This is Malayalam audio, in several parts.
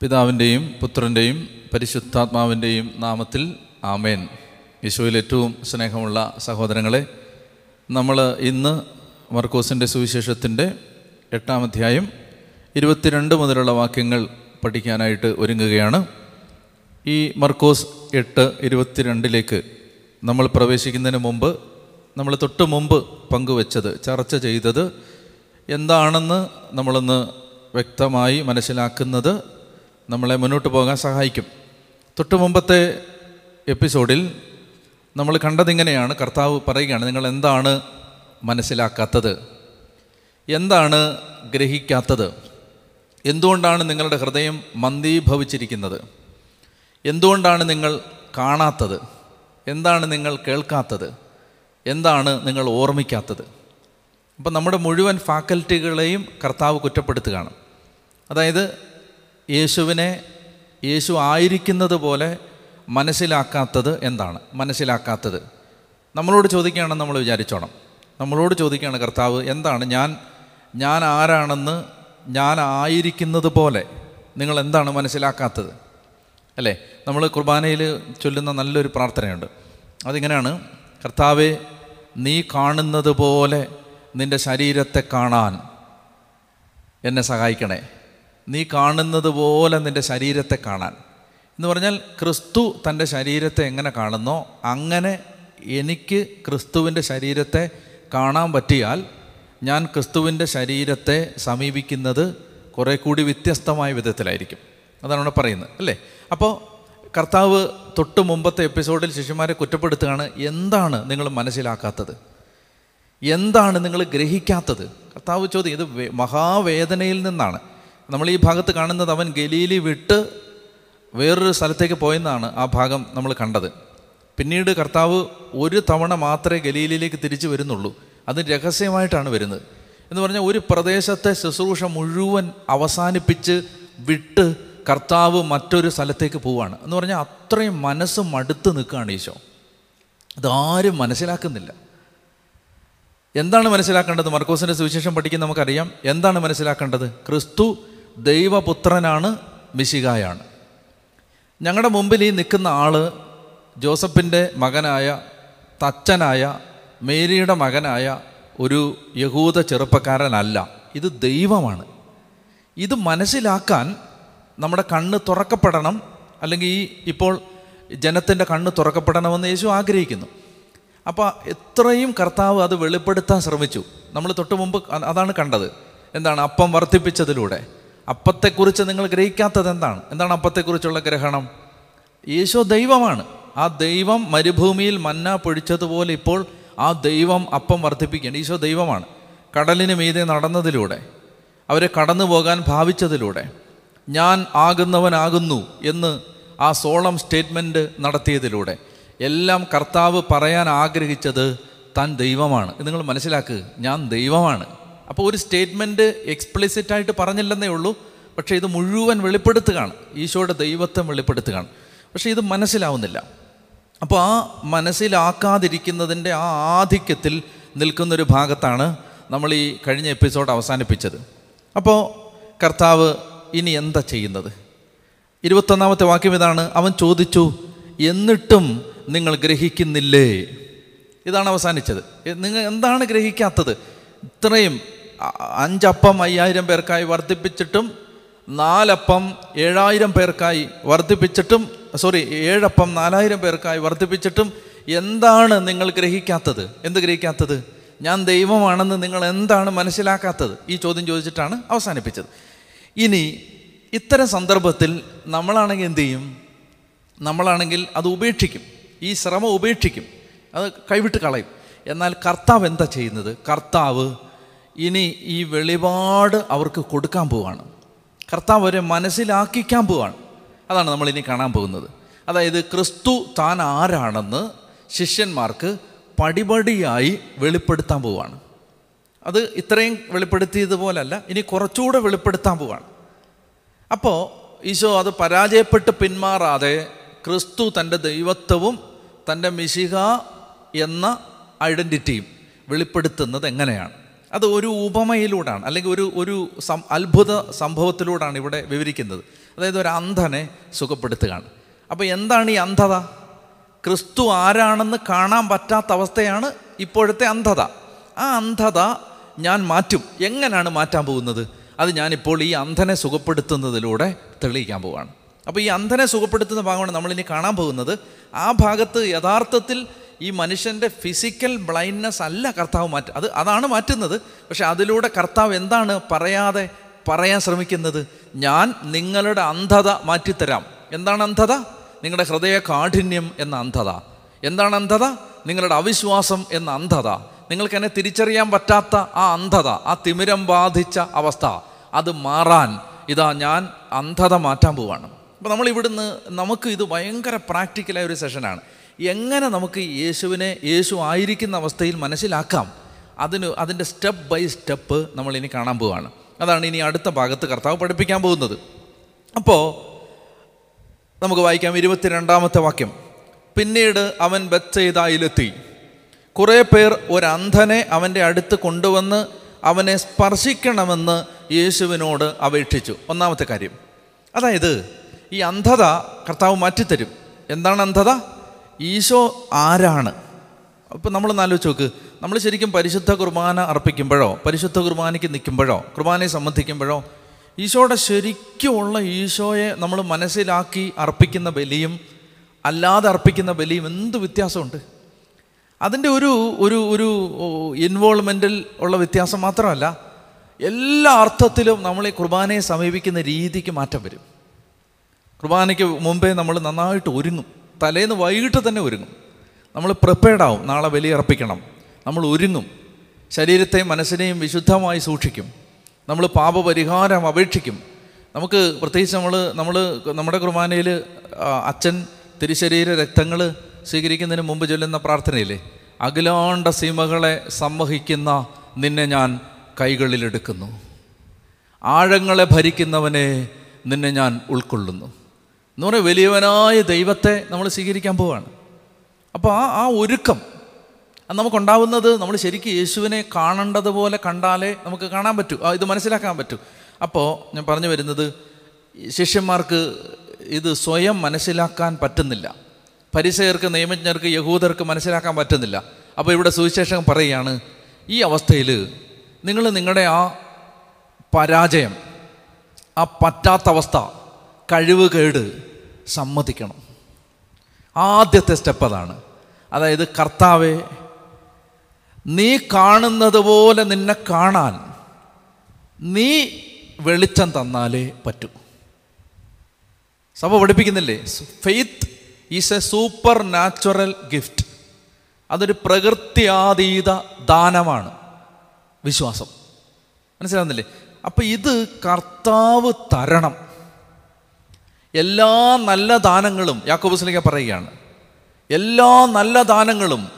പിതാവിന്റെയും പുത്രന്റെയും പരിശുദ്ധാത്മാവിന്റെയും നാമത്തിൽ ആമേൻ. യേശുവിൽ ഏറ്റവും സ്നേഹമുള്ള സഹോദരങ്ങളെ നമ്മൾ ഇന്ന് മർക്കോസിന്റെ സുവിശേഷത്തിന്റെ എട്ടാം അധ്യായം ഇരുപത്തിരണ്ട് മുതലുള്ള വാക്യങ്ങൾ പഠിക്കാനായിട്ട് ഒരുങ്ങുകയാണ്. ഈ മർക്കോസ് എട്ട് ഇരുപത്തിരണ്ടിലേക്ക് നമ്മൾ പ്രവേശിക്കുന്നതിന് മുമ്പ് നമ്മൾ തൊട്ട് മുമ്പ് പങ്കുവച്ചത് ചർച്ച ചെയ്തത് എന്താണെന്ന് നമ്മളൊന്ന് വ്യക്തമായി മനസ്സിലാക്കുന്നത് നമ്മളെ മുന്നോട്ട് പോകാൻ സഹായിക്കും. തൊട്ട് മുമ്പത്തെ എപ്പിസോഡിൽ നമ്മൾ കണ്ടതിങ്ങനെയാണ് കർത്താവ് പറയുകയാണ് നിങ്ങൾ എന്താണ് മനസ്സിലാക്കാത്തത്? എന്താണ് ഗ്രഹിക്കാത്തത്? എന്തുകൊണ്ടാണ് നിങ്ങളുടെ ഹൃദയം മന്ദീഭവിച്ചിരിക്കുന്നത്? എന്തുകൊണ്ടാണ് നിങ്ങൾ കാണാത്തത്? എന്താണ് നിങ്ങൾ കേൾക്കാത്തത്? എന്താണ് നിങ്ങൾ ഓർമ്മിക്കാത്തത്? അപ്പം നമ്മുടെ മുഴുവൻ ഫാക്കൽറ്റികളെയും കർത്താവ് കുറ്റപ്പെടുത്തുകയാണ്. അതായത് യേശുവിനെ യേശു ആയിരിക്കുന്നത് പോലെ മനസ്സിലാക്കാത്തത് എന്താണ്? മനസ്സിലാക്കാത്തത്. നമ്മളോട് ചോദിക്കുകയാണെന്ന് നമ്മൾ വിചാരിച്ചോണം. നമ്മളോട് ചോദിക്കുകയാണ് കർത്താവ് എന്താണ്? ഞാൻ ഞാൻ ആരാണെന്ന് ഞാൻ ആയിരിക്കുന്നത് പോലെ നിങ്ങൾ എന്താണ് മനസ്സിലാക്കാത്തത്? അല്ലേ? നമ്മൾ കുർബാനയിൽ ചൊല്ലുന്ന നല്ലൊരു പ്രാർത്ഥനയുണ്ട്. അതിങ്ങനെയാണ് കർത്താവെ നീ കാണുന്നത് പോലെ നിന്റെ ശരീരത്തെ കാണാൻ എന്നെ സഹായിക്കണേ. നീ കാണുന്നത് പോലെ നിന്റെ ശരീരത്തെ കാണാൻ. എന്ന് പറഞ്ഞാൽ ക്രിസ്തു തന്റെ ശരീരത്തെ എങ്ങനെ കാണുന്നോ അങ്ങനെ എനിക്ക് ക്രിസ്തുവിന്റെ ശരീരത്തെ കാണാൻ പറ്റിയാൽ ഞാൻ ക്രിസ്തുവിന്റെ ശരീരത്തെ സമീപിക്കുന്നത് കുറേ കൂടി വ്യത്യസ്തമായ വിധത്തിലായിരിക്കും. അതാണ് ഇവിടെ പറയുന്നത് അല്ലേ? അപ്പോൾ കർത്താവ് തൊട്ട് മുമ്പത്തെ എപ്പിസോഡിൽ ശിഷ്യന്മാരെ കുറ്റപ്പെടുത്തുകയാണ് എന്താണ് നിങ്ങൾ മനസ്സിലാക്കാത്തത്? എന്താണ് നിങ്ങൾ ഗ്രഹിക്കാത്തത്? കർത്താവ് ചോദ്യം ഇത് മഹാവേദനയിൽ നിന്നാണ്. നമ്മൾ ഈ ഭാഗത്ത് കാണുന്നത് അവൻ ഗലീലി വിട്ട് വേറൊരു സ്ഥലത്തേക്ക് പോയെന്നാണ് ആ ഭാഗം നമ്മൾ കണ്ടത്. പിന്നീട് കർത്താവ് ഒരു തവണ മാത്രമേ ഗലീലിലേക്ക് തിരിച്ചു വരുന്നുള്ളൂ. അത് രഹസ്യമായിട്ടാണ് വരുന്നത്. എന്ന് പറഞ്ഞാൽ ഒരു പ്രദേശത്തെ ശുശ്രൂഷ മുഴുവൻ അവസാനിപ്പിച്ച് വിട്ട് കർത്താവ് മറ്റൊരു സ്ഥലത്തേക്ക് പോവാണ്. എന്ന് പറഞ്ഞാൽ അത്രയും മനസ്സ് മടുത്ത് നിൽക്കുകയാണ് ഈശോ. ഇതാരും മനസ്സിലാക്കുന്നില്ല. എന്താണ് മനസ്സിലാക്കേണ്ടത്? മർക്കോസിന്റെ സുവിശേഷം പഠിക്കുന്ന നമുക്കറിയാം. എന്താണ് മനസ്സിലാക്കേണ്ടത്? ക്രിസ്തു ദൈവപുത്രനാണ് മിശികായാണ് ഞങ്ങളുടെ മുമ്പിൽ ഈ നിൽക്കുന്ന ആൾ ജോസഫിന്റെ മകനായ തച്ചനായ മേരിയുടെ മകനായ ഒരു യഹൂദ ചെറുപ്പക്കാരനല്ല. ഇത് ദൈവമാണ്. ഇത് മനസ്സിലാക്കാൻ നമ്മുടെ കണ്ണ് തുറക്കപ്പെടണം അല്ലെങ്കിൽ ഈ ഇപ്പോൾ ജനത്തിന്റെ കണ്ണ് തുറക്കപ്പെടണമെന്ന് യേശു ആഗ്രഹിക്കുന്നു. അപ്പോൾ എത്രയും കർത്താവ് അത് വെളിപ്പെടുത്താൻ ശ്രമിച്ചു. നമ്മൾ തൊട്ട് മുമ്പ് അതാണ് കണ്ടത്. എന്താണ്? അപ്പം വർദ്ധിപ്പിച്ചതിലൂടെ. അപ്പത്തെക്കുറിച്ച് നിങ്ങൾ ഗ്രഹിക്കാത്തത് എന്താണ്? എന്താണ് അപ്പത്തെക്കുറിച്ചുള്ള ഗ്രഹണം? യേശോ ദൈവമാണ്. ആ ദൈവം മരുഭൂമിയിൽ മന്ന പൊഴിച്ചതുപോലെ ഇപ്പോൾ ആ ദൈവം അപ്പം വർദ്ധിപ്പിക്കുകയാണ്. ഈശോ ദൈവമാണ്. കടലിന് മീതെ നടന്നതിലൂടെ അവരെ കടന്നു പോകാൻ ഭാവിച്ചതിലൂടെ ഞാൻ ആകുന്നവനാകുന്നു എന്ന് ആ സോളം സ്റ്റേറ്റ്മെന്റ് നടത്തിയതിലൂടെ എല്ലാം കർത്താവ് പറയാൻ ആഗ്രഹിച്ചത് താൻ ദൈവമാണ്. നിങ്ങൾ മനസ്സിലാക്കുക ഞാൻ ദൈവമാണ്. അപ്പോൾ ഒരു സ്റ്റേറ്റ്മെന്റ് എക്സ്പ്ലിസിറ്റ് ആയിട്ട് പറഞ്ഞില്ലെന്നേ ഉള്ളൂ. പക്ഷേ ഇത് മുഴുവൻ വെളിപ്പെടുത്തുകയാണ്. ഈശോയുടെ ദൈവത്വം വെളിപ്പെടുത്തുകയാണ്. പക്ഷേ ഇത് മനസ്സിലാവുന്നില്ല. അപ്പോൾ ആ മനസ്സിലാക്കാതിരിക്കുന്നതിന്റെ ആ ആധിക്യത്തിൽ നിൽക്കുന്നൊരു ഭാഗത്താണ് നമ്മൾ ഈ കഴിഞ്ഞ എപ്പിസോഡ് അവസാനിപ്പിച്ചത്. അപ്പോൾ കർത്താവ് ഇനി എന്താ ചെയ്യുന്നത്? ഇരുപത്തൊന്നാമത്തെ വാക്യം ഇതാണ് അവൻ ചോദിച്ചു എന്നിട്ടും നിങ്ങൾ ഗ്രഹിക്കുന്നില്ലേ? ഇതാണ് അവസാനിച്ചത്. നിങ്ങൾ എന്താണ് ഗ്രഹിക്കാത്തത്? ഇത്രയും അഞ്ചപ്പം അയ്യായിരം പേർക്കായി വർദ്ധിപ്പിച്ചിട്ടും നാലപ്പം ഏഴായിരം പേർക്കായി വർദ്ധിപ്പിച്ചിട്ടും സോറി ഏഴപ്പം നാലായിരം പേർക്കായി വർദ്ധിപ്പിച്ചിട്ടും എന്താണ് നിങ്ങൾ ഗ്രഹിക്കാത്തത്? എന്ത് ഗ്രഹിക്കാത്തത്? ഞാൻ ദൈവമാണെന്ന് നിങ്ങൾ എന്താണ് മനസ്സിലാക്കാത്തത്? ഈ ചോദ്യം ചോദിച്ചിട്ടാണ് അവസാനിപ്പിച്ചത്. ഇനി ഇത്തരം സന്ദർഭത്തിൽ നമ്മളാണെങ്കിൽ എന്തു ചെയ്യും? നമ്മളാണെങ്കിൽ അത് ഉപേക്ഷിക്കും. ഈ ശ്രമം ഉപേക്ഷിക്കും. അത് കൈവിട്ട് കളയും. എന്നാൽ കർത്താവ് എന്താ ചെയ്യുന്നത്? കർത്താവ് ഇനി ഈ വെളിപാട് അവർക്ക് കൊടുക്കാൻ പോവുകയാണ് കർത്താവ് അവരെ മനസ്സിലാക്കിക്കാൻ പോവാണ്. അതാണ് നമ്മൾ ഇനി കാണാൻ പോകുന്നത്. അതായത് ക്രിസ്തു താൻ ആരാണെന്ന് ശിഷ്യന്മാർക്ക് പടിപടിയായി വെളിപ്പെടുത്താൻ പോവാണ്. അത് ഇത്രയും വെളിപ്പെടുത്തിയതുപോലല്ല ഇനി കുറച്ചുകൂടെ വെളിപ്പെടുത്താൻ പോവാണ്. അപ്പോൾ ഈശോ അത് പരാജയപ്പെട്ട് പിന്മാറാതെ ക്രിസ്തു തന്റെ ദൈവത്വവും തന്റെ മിശിഹ എന്ന ഐഡന്റിറ്റിയും വെളിപ്പെടുത്തുന്നത് എങ്ങനെയാണ്? അത് ഒരു ഉപമയിലൂടെയാണ് അല്ലെങ്കിൽ ഒരു ഒരു സം അത്ഭുത സംഭവത്തിലൂടെയാണ് ഇവിടെ വിവരിക്കുന്നത്. അതായത് ഒരു അന്ധനെ സുഖപ്പെടുത്തുകയാണ്. അപ്പോൾ എന്താണ് ഈ അന്ധത? ക്രിസ്തു ആരാണെന്ന് കാണാൻ പറ്റാത്ത അവസ്ഥയാണ് ഇപ്പോഴത്തെ അന്ധത. ആ അന്ധത ഞാൻ മാറ്റും. എങ്ങനെയാണ് മാറ്റാൻ പോകുന്നത്? അത് ഞാനിപ്പോൾ ഈ അന്ധനെ സുഖപ്പെടുത്തുന്നതിലൂടെ തെളിയിക്കാൻ പോവുകയാണ് അപ്പോൾ ഈ അന്ധനെ സുഖപ്പെടുത്തുന്ന ഭാഗമാണ് നമ്മളിനി കാണാൻ പോകുന്നത്. ആ ഭാഗത്ത് യഥാർത്ഥത്തിൽ ഈ മനുഷ്യന്റെ ഫിസിക്കൽ ബ്ലൈൻഡ്നെസ് അല്ല കർത്താവ് മാറ്റ അത് അതാണ് മാറ്റുന്നത്. പക്ഷെ അതിലൂടെ കർത്താവ് എന്താണ് പറയാതെ പറയാൻ ശ്രമിക്കുന്നത്? ഞാൻ നിങ്ങളുടെ അന്ധത മാറ്റിത്തരാം. എന്താണ് അന്ധത? നിങ്ങളുടെ ഹൃദയ കാഠിന്യം എന്ന അന്ധത. എന്താണ് അന്ധത? നിങ്ങളുടെ അവിശ്വാസം എന്ന അന്ധത. നിങ്ങൾക്ക് എന്നെ തിരിച്ചറിയാൻ പറ്റാത്ത ആ അന്ധത ആ തിമിരം ബാധിച്ച അവസ്ഥ അത് മാറാൻ ഇതാ ഞാൻ അന്ധത മാറ്റാൻ പോവാണ്. അപ്പോൾ നമ്മൾ ഇവിടുന്ന് നമുക്ക് ഇത് ഭയങ്കര പ്രാക്ടിക്കലായ ഒരു സെഷനാണ് എങ്ങനെ നമുക്ക് യേശുവിനെ യേശു ആയിരിക്കുന്ന അവസ്ഥയിൽ മനസ്സിലാക്കാം? അതിന് അതിന്റെ സ്റ്റെപ്പ് ബൈ സ്റ്റെപ്പ് നമ്മൾ ഇനി കാണാൻ പോവുകയാണ് അതാണ് ഇനി അടുത്ത ഭാഗത്ത് കർത്താവ് പഠിപ്പിക്കാൻ പോകുന്നത്. അപ്പോൾ നമുക്ക് വായിക്കാം ഇരുപത്തിരണ്ടാമത്തെ വാക്യം. പിന്നീട് അവൻ ബത്സെയ്തായിലെത്തി കുറേ പേർ ഒരന്ധനെ അവന്റെ അടുത്ത് കൊണ്ടുവന്ന് അവനെ സ്പർശിക്കണമെന്ന് യേശുവിനോട് അപേക്ഷിച്ചു. ഒന്നാമത്തെ കാര്യം. അതായത് ഈ അന്ധത കർത്താവ് മാറ്റിത്തരും. എന്താണ് അന്ധത? ഈശോ ആരാണ്? അപ്പം നമ്മളൊന്ന് ആലോചിച്ച് നോക്ക്. നമ്മൾ ശരിക്കും പരിശുദ്ധ കുർബാന അർപ്പിക്കുമ്പോഴോ പരിശുദ്ധ കുർബാനയ്ക്ക് നിൽക്കുമ്പോഴോ കുർബാനയെ സംബന്ധിക്കുമ്പോഴോ ഈശോയുടെ ശരിക്കുമുള്ള ഈശോയെ നമ്മൾ മനസ്സിലാക്കി അർപ്പിക്കുന്ന ബലിയും അല്ലാതെ അർപ്പിക്കുന്ന ബലിയും എന്ത് വ്യത്യാസമുണ്ട്? അതിന്റെ ഒരു ഒരു ഒരു ഇൻവോൾവ്മെന്റിൽ ഉള്ള വ്യത്യാസം മാത്രമല്ല എല്ലാ അർത്ഥത്തിലും നമ്മൾ ഈ കുർബാനയെ സമീപിക്കുന്ന രീതിക്ക് മാറ്റം വരും. കുർബാനയ്ക്ക് മുമ്പേ നമ്മൾ നന്നായിട്ട് ഒരുങ്ങും. തലേന്ന് വൈകിട്ട് തന്നെ ഒരുങ്ങും. നമ്മൾ പ്രിപ്പയർഡ് ആവും. നാളെ ബലിയർപ്പിക്കണം നമ്മൾ ഒരുങ്ങും. ശരീരത്തെയും മനസ്സിനെയും വിശുദ്ധമായി സൂക്ഷിക്കും. നമ്മൾ പാപപരിഹാരം അപേക്ഷിക്കും. നമുക്ക് പ്രത്യേകിച്ച് നമ്മൾ നമ്മൾ നമ്മുടെ കുർബാനയിൽ അച്ഛൻ തിരുശരീര രക്തങ്ങൾ സ്വീകരിക്കുന്നതിന് മുമ്പ് ചൊല്ലുന്ന പ്രാർത്ഥനയില്ലേ? അഖിലാണ്ട സീമകളെ സംവഹിക്കുന്ന നിന്നെ ഞാൻ കൈകളിലെടുക്കുന്നു. ആഴങ്ങളെ ഭരിക്കുന്നവനെ നിന്നെ ഞാൻ ഉൾക്കൊള്ളുന്നു. എന്ന് പറഞ്ഞാൽ വലിയവനായ ദൈവത്തെ നമ്മൾ സ്വീകരിക്കാൻ പോവാണ്. അപ്പോൾ ആ ആ ഒരുക്കം അത് നമുക്കുണ്ടാവുന്നത് നമ്മൾ ശരിക്കും യേശുവിനെ കാണേണ്ടതുപോലെ കണ്ടാലേ നമുക്ക് കാണാൻ പറ്റൂ ഇത് മനസ്സിലാക്കാൻ പറ്റൂ. അപ്പോൾ ഞാൻ പറഞ്ഞു വരുന്നത് ശിഷ്യന്മാർക്ക് ഇത് സ്വയം മനസ്സിലാക്കാൻ പറ്റുന്നില്ല. പരിസയർക്ക് നിയമജ്ഞർക്ക് യഹൂദർക്ക് മനസ്സിലാക്കാൻ പറ്റുന്നില്ല. അപ്പോൾ ഇവിടെ സുവിശേഷം പറയുകയാണ് ഈ അവസ്ഥയിൽ നിങ്ങൾ നിങ്ങളുടെ ആ പരാജയം ആ പറ്റാത്ത അവസ്ഥ കഴിവ് കേട് സമ്മതിക്കണം. ആദ്യത്തെ സ്റ്റെപ്പ് അതാണ്. അതായത് കർത്താവെ നീ കാണുന്നത് പോലെ നിന്നെ കാണാൻ നീ വെളിച്ചം തന്നാലേ പറ്റൂ. സഭ പഠിപ്പിക്കുന്നില്ലേ? Faith is a supernatural gift അതൊരു പ്രകൃത്യാതീത ദാനമാണ് വിശ്വാസം. മനസ്സിലാവുന്നില്ലേ? അപ്പം ഇത് കർത്താവ് തരണം. എല്ലാ നല്ല ദാനങ്ങളും യാക്കോബുസ്ലിംഗ പറയുകയാണ്. എല്ലാ നല്ല ദാനങ്ങളും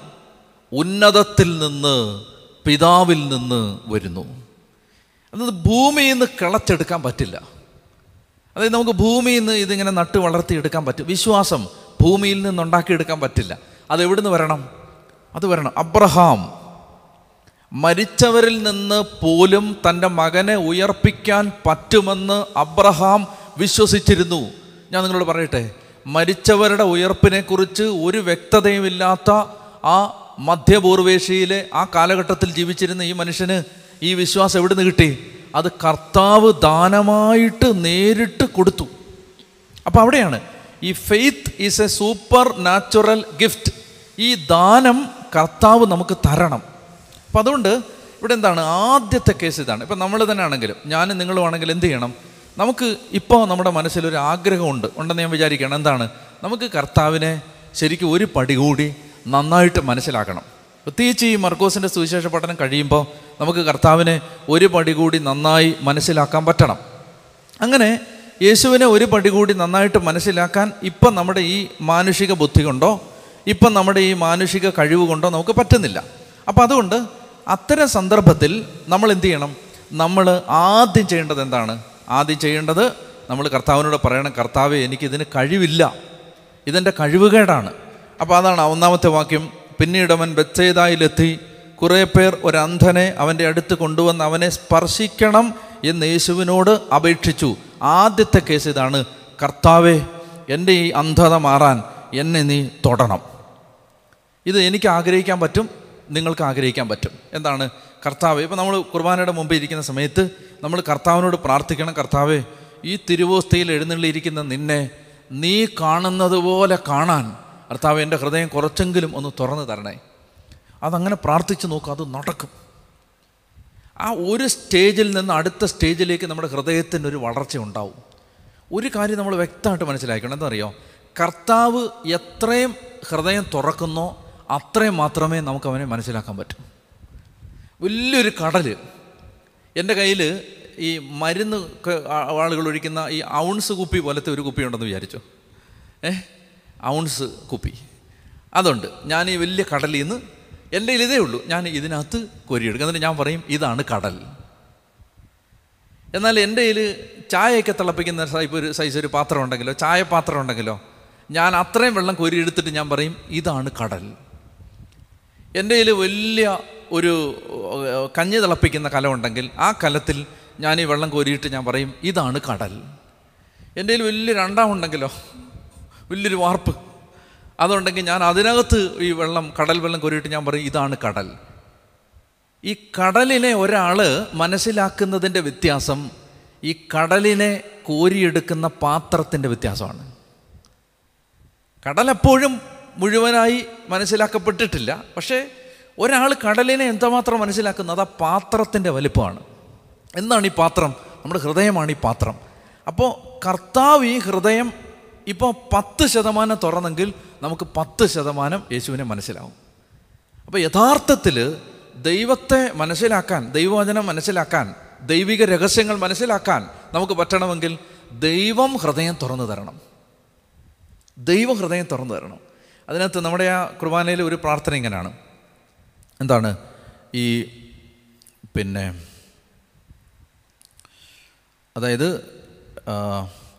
ഉന്നതത്തിൽ നിന്ന് പിതാവിൽ നിന്ന് വരുന്നു. അതായത് ഭൂമിയിൽ നിന്ന് കിളച്ചെടുക്കാൻ പറ്റില്ല. അതായത് നമുക്ക് ഭൂമിയിൽ നിന്ന് ഇതിങ്ങനെ നട്ട് വളർത്തിയെടുക്കാൻ പറ്റും. വിശ്വാസം ഭൂമിയിൽ നിന്ന് ഉണ്ടാക്കിയെടുക്കാൻ പറ്റില്ല. അത് എവിടുന്ന് വരണം? അത് വരണം. അബ്രഹാം മരിച്ചവരിൽ നിന്ന് പോലും തന്റെ മകനെ ഉയർപ്പിക്കാൻ പറ്റുമെന്ന് അബ്രഹാം വിശ്വസിച്ചിരുന്നു. ഞാൻ നിങ്ങളോട് പറയട്ടെ മരിച്ചവരുടെ ഉയർപ്പിനെക്കുറിച്ച് ഒരു വ്യക്തതയുമില്ലാത്ത ആ മധ്യപൂർവേഷ്യയിലെ ആ കാലഘട്ടത്തിൽ ജീവിച്ചിരുന്ന ഈ മനുഷ്യന് ഈ വിശ്വാസം എവിടുന്ന് കിട്ടി? അത് കർത്താവ് ദാനമായിട്ട് നേരിട്ട് കൊടുത്തു. അപ്പോൾ അവിടെയാണ്. ഈ faith is a supernatural gift ഈ ദാനം കർത്താവ് നമുക്ക് തരണം. അപ്പം അതുകൊണ്ട് ഇവിടെ എന്താണ്? ആദ്യത്തെ കേസ് ഇതാണ്. ഇപ്പം നമ്മൾ തന്നെ ആണെങ്കിലും ഞാനും നിങ്ങളും ആണെങ്കിലും എന്ത് ചെയ്യണം? നമുക്ക് ഇപ്പോൾ നമ്മുടെ മനസ്സിൽ മനസ്സിലൊരു ആഗ്രഹമുണ്ട്. ഉണ്ടെന്ന് ഞാൻ വിചാരിക്കണം എന്താണ്? നമുക്ക് കർത്താവിനെ ശരിക്കും ഒരു പടി കൂടി നന്നായിട്ട് മനസ്സിലാക്കണം. പ്രത്യേകിച്ച് ഈ മർക്കോസിന്റെ സുവിശേഷ പഠനം കഴിയുമ്പോൾ നമുക്ക് കർത്താവിനെ ഒരു പടി കൂടി നന്നായി മനസ്സിലാക്കാൻ പറ്റണം. അങ്ങനെ യേശുവിനെ ഒരു പടി കൂടി നന്നായിട്ട് മനസ്സിലാക്കാൻ ഇപ്പം നമ്മുടെ ഈ മാനുഷിക ബുദ്ധി കൊണ്ടോ ഇപ്പം നമ്മുടെ ഈ മാനുഷിക കഴിവ് കൊണ്ടോ നമുക്ക് പറ്റുന്നില്ല. അപ്പം അതുകൊണ്ട് അത്തരം സന്ദർഭത്തിൽ നമ്മൾ എന്ത് ചെയ്യണം? നമ്മൾ ആദ്യം ചെയ്യേണ്ടത് എന്താണ്? ആദ്യം ചെയ്യേണ്ടത് നമ്മൾ കർത്താവിനോട് പറയണം കർത്താവെ എനിക്കിതിന് കഴിവില്ല. ഇതെന്റെ കഴിവുകേടാണ്. അപ്പോൾ അതാണ് ഒന്നാമത്തെ വാക്യം. പിന്നീട് അവൻ ബത്തേതായിലെത്തി കുറേ പേർ ഒരു അന്ധനെ അവന്റെ അടുത്ത് കൊണ്ടുവന്ന് അവനെ സ്പർശിക്കണം എന്ന് യേശുവിനോട് അപേക്ഷിച്ചു. ആദ്യത്തെ കേസ് ഇതാണ് കർത്താവേ എന്റെ ഈ അന്ധത മാറാൻ എന്നെ നീ തൊടണം. ഇത് എനിക്ക് ആഗ്രഹിക്കാൻ പറ്റും നിങ്ങൾക്ക് ആഗ്രഹിക്കാൻ പറ്റും. എന്താണ്? കർത്താവ് ഇപ്പോൾ നമ്മൾ കുർബാനയുടെ മുമ്പ് ഇരിക്കുന്ന സമയത്ത് നമ്മൾ കർത്താവിനോട് പ്രാർത്ഥിക്കണം കർത്താവേ ഈ തിരുവോസ്തയിൽ എഴുന്നള്ളിയിരിക്കുന്ന നിന്നെ നീ കാണുന്നത് പോലെ കാണാൻ കർത്താവ് എന്റെ ഹൃദയം കുറച്ചെങ്കിലും ഒന്ന് തുറന്നു തരണേ. അതങ്ങനെ പ്രാർത്ഥിച്ച് നോക്കുക അത് നടക്കും. ആ ഒരു സ്റ്റേജിൽ നിന്ന് അടുത്ത സ്റ്റേജിലേക്ക് നമ്മുടെ ഹൃദയത്തിന്റെ ഒരു വളർച്ച ഉണ്ടാവും. ഒരു കാര്യം നമ്മൾ വ്യക്തമായിട്ട് മനസ്സിലാക്കണം എന്തറിയോ കർത്താവ് എത്രയും ഹൃദയം തുറക്കുന്നോ അത്രയും മാത്രമേ നമുക്ക് അവനെ മനസ്സിലാക്കാൻ പറ്റൂ. വലിയൊരു കടൽ എന്റെ കയ്യിൽ ഈ മരുന്ന് ആളുകൾ ഒഴിക്കുന്ന ഈ ഔൺസ് കുപ്പി പോലത്തെ ഒരു കുപ്പി ഉണ്ടെന്ന് വിചാരിച്ചു? ഏ? ഔൺസ് കുപ്പി. അതുണ്ട്. ഞാൻ ഈ വലിയ കടലിൽ നിന്ന് എന്റെ കയ്യിൽ ഇതേ ഉള്ളൂ. ഞാൻ ഇതിനകത്ത് കൊരിയെടുക്കും. എന്നിട്ട് ഞാൻ പറയും ഇതാണ് കടൽ. എന്നാൽ എന്റെ കയ്യിൽ ചായയൊക്കെ തിളപ്പിക്കുന്ന സൈപ്പ് ഒരു സൈസ് ഒരു പാത്രം ഉണ്ടെങ്കിലോ ചായപാത്രം ഉണ്ടെങ്കിലോ ഞാൻ അത്രയും വെള്ളം കോരി എടുത്തിട്ട് ഞാൻ പറയും ഇതാണ് കടൽ. എന്റെ കയ്യിൽ വലിയ ഒരു കഞ്ഞി തിളപ്പിക്കുന്ന കലമുണ്ടെങ്കിൽ ആ കലത്തിൽ ഞാൻ ഈ വെള്ളം കോരിയിട്ട് ഞാൻ പറയും ഇതാണ് കടൽ. എന്റെ വലിയ രണ്ടാമുണ്ടെങ്കിലോ വലിയൊരു വാർപ്പ്. അതുണ്ടെങ്കിൽ ഞാൻ അതിനകത്ത് ഈ വെള്ളം കടൽ വെള്ളം കോരിയിട്ട് ഞാൻ പറയും ഇതാണ് കടൽ. ഈ കടലിനെ ഒരാൾ മനസ്സിലാക്കുന്നതിന്റെ വ്യത്യാസം ഈ കടലിനെ കോരിയെടുക്കുന്ന പാത്രത്തിന്റെ വ്യത്യാസമാണ്. കടലെപ്പോഴും മുഴുവനായി മനസ്സിലാക്കപ്പെട്ടിട്ടില്ല. പക്ഷേ ഒരാൾ കടലിനെ എന്തുമാത്രം മനസ്സിലാക്കുന്നത് ആ പാത്രത്തിന്റെ വലിപ്പമാണ്. എന്താണ് ഈ പാത്രം? നമ്മുടെ ഹൃദയമാണ് ഈ പാത്രം. അപ്പോൾ കർത്താവ് ഈ ഹൃദയം ഇപ്പോൾ പത്ത് ശതമാനം തുറന്നെങ്കിൽ നമുക്ക് പത്ത് ശതമാനം യേശുവിനെ മനസ്സിലാവും. അപ്പോൾ യഥാർത്ഥത്തിൽ ദൈവത്തെ മനസ്സിലാക്കാൻ ദൈവവചനം മനസ്സിലാക്കാൻ ദൈവിക രഹസ്യങ്ങൾ മനസ്സിലാക്കാൻ നമുക്ക് പറ്റണമെങ്കിൽ ദൈവം ഹൃദയം തുറന്നു തരണം. ദൈവം ഹൃദയം തുറന്നു തരണം. അതിനകത്ത് നമ്മുടെ ആ കുർബാനയിലെ ഒരു പ്രാർത്ഥന ഇങ്ങനെയാണ്. എന്താണ്? ഈ പിന്നെ അതായത്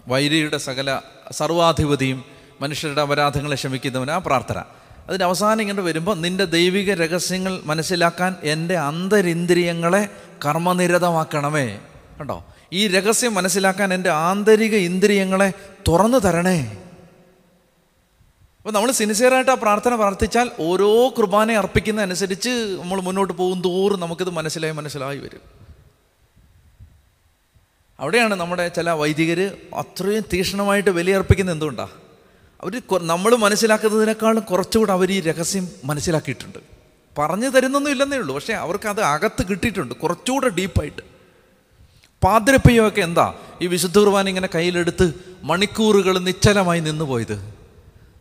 വൈരിയുടെ സകല സർവാധിപതിയും മനുഷ്യരുടെ അപരാധങ്ങളെ ക്ഷമിക്കുന്നവൻ ആ പ്രാർത്ഥന. അതിന്റെ അവസാനം ഇങ്ങോട്ട് വരുമ്പോൾ നിന്റെ ദൈവിക രഹസ്യങ്ങൾ മനസ്സിലാക്കാൻ എന്റെ അന്തരിന്ദ്രിയങ്ങളെ കർമ്മനിരതമാക്കണമേ. കണ്ടോ? ഈ രഹസ്യം മനസ്സിലാക്കാൻ എന്റെ ആന്തരിക ഇന്ദ്രിയങ്ങളെ തുറന്നു തരണേ. അപ്പോൾ നമ്മൾ സിൻസിയറായിട്ട് ആ പ്രാർത്ഥന പ്രാർത്ഥിച്ചാൽ ഓരോ കുർബാന അർപ്പിക്കുന്ന അനുസരിച്ച് നമ്മൾ മുന്നോട്ട് പോകും തോറും നമുക്കിത് മനസ്സിലായി മനസ്സിലായി വരും. അവിടെയാണ് നമ്മുടെ ചില വൈദികർ അത്രയും തീക്ഷ്ണമായിട്ട് വിലയർപ്പിക്കുന്ന എന്തുകൊണ്ടാണ് അവർ നമ്മൾ മനസ്സിലാക്കുന്നതിനേക്കാളും കുറച്ചുകൂടെ അവർ ഈ രഹസ്യം മനസ്സിലാക്കിയിട്ടുണ്ട്. പറഞ്ഞു തരുന്നൊന്നും ഇല്ലെന്നേ ഉള്ളൂ പക്ഷേ അവർക്ക് അത് അകത്ത് കിട്ടിയിട്ടുണ്ട് കുറച്ചുകൂടെ ഡീപ്പായിട്ട്. പാതിരപ്പയ്യമൊക്കെ എന്താ? ഈ വിശുദ്ധ കുർബാന ഇങ്ങനെ കയ്യിലെടുത്ത് മണിക്കൂറുകൾ നിശ്ചലമായി നിന്ന് പോയത്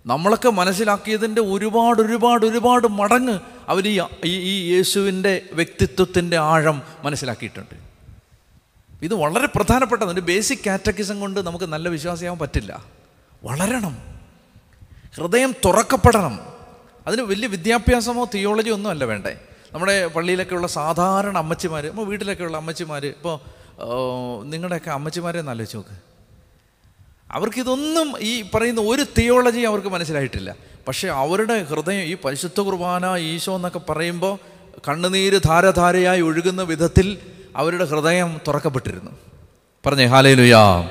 നമ്മളൊക്കെ മനസ്സിലാക്കിയതിന്റെ ഒരുപാട് ഒരുപാട് ഒരുപാട് മടങ്ങ് അവർ ഈ ഈ യേശുവിന്റെ വ്യക്തിത്വത്തിന്റെ ആഴം മനസ്സിലാക്കിയിട്ടുണ്ട്. ഇത് വളരെ പ്രധാനപ്പെട്ടതാണ്. ഒരു ബേസിക് കാറ്റക്കിസം കൊണ്ട് നമുക്ക് നല്ല വിശ്വാസിയാവാൻ പറ്റില്ല. വളരണം. ഹൃദയം തുറക്കപ്പെടണം. അതിന് വലിയ വിദ്യാഭ്യാസമോ തിയോളജിയോ ഒന്നും അല്ല വേണ്ടേ. നമ്മുടെ പള്ളിയിലൊക്കെയുള്ള സാധാരണ അമ്മച്ചിമാർ ഇപ്പോൾ വീട്ടിലൊക്കെയുള്ള അമ്മച്ചിമാർ ഇപ്പോൾ നിങ്ങളുടെയൊക്കെ അമ്മച്ചിമാരെ ഒന്ന് ആലോചിച്ച് നോക്ക്. അവർക്കിതൊന്നും ഈ പറയുന്ന ഒരു തിയോളജി അവർക്ക് മനസ്സിലായിട്ടില്ല. പക്ഷേ അവരുടെ ഹൃദയം ഈ പരിശുദ്ധ കുർബാന ഈശോ എന്നൊക്കെ പറയുമ്പോൾ കണ്ണുനീര് ധാരധാരയായി ഒഴുകുന്ന വിധത്തിൽ അവരുടെ ഹൃദയം തുറക്കപ്പെട്ടിരുന്നു. പറഞ്ഞേ ഹാലയിലുയാ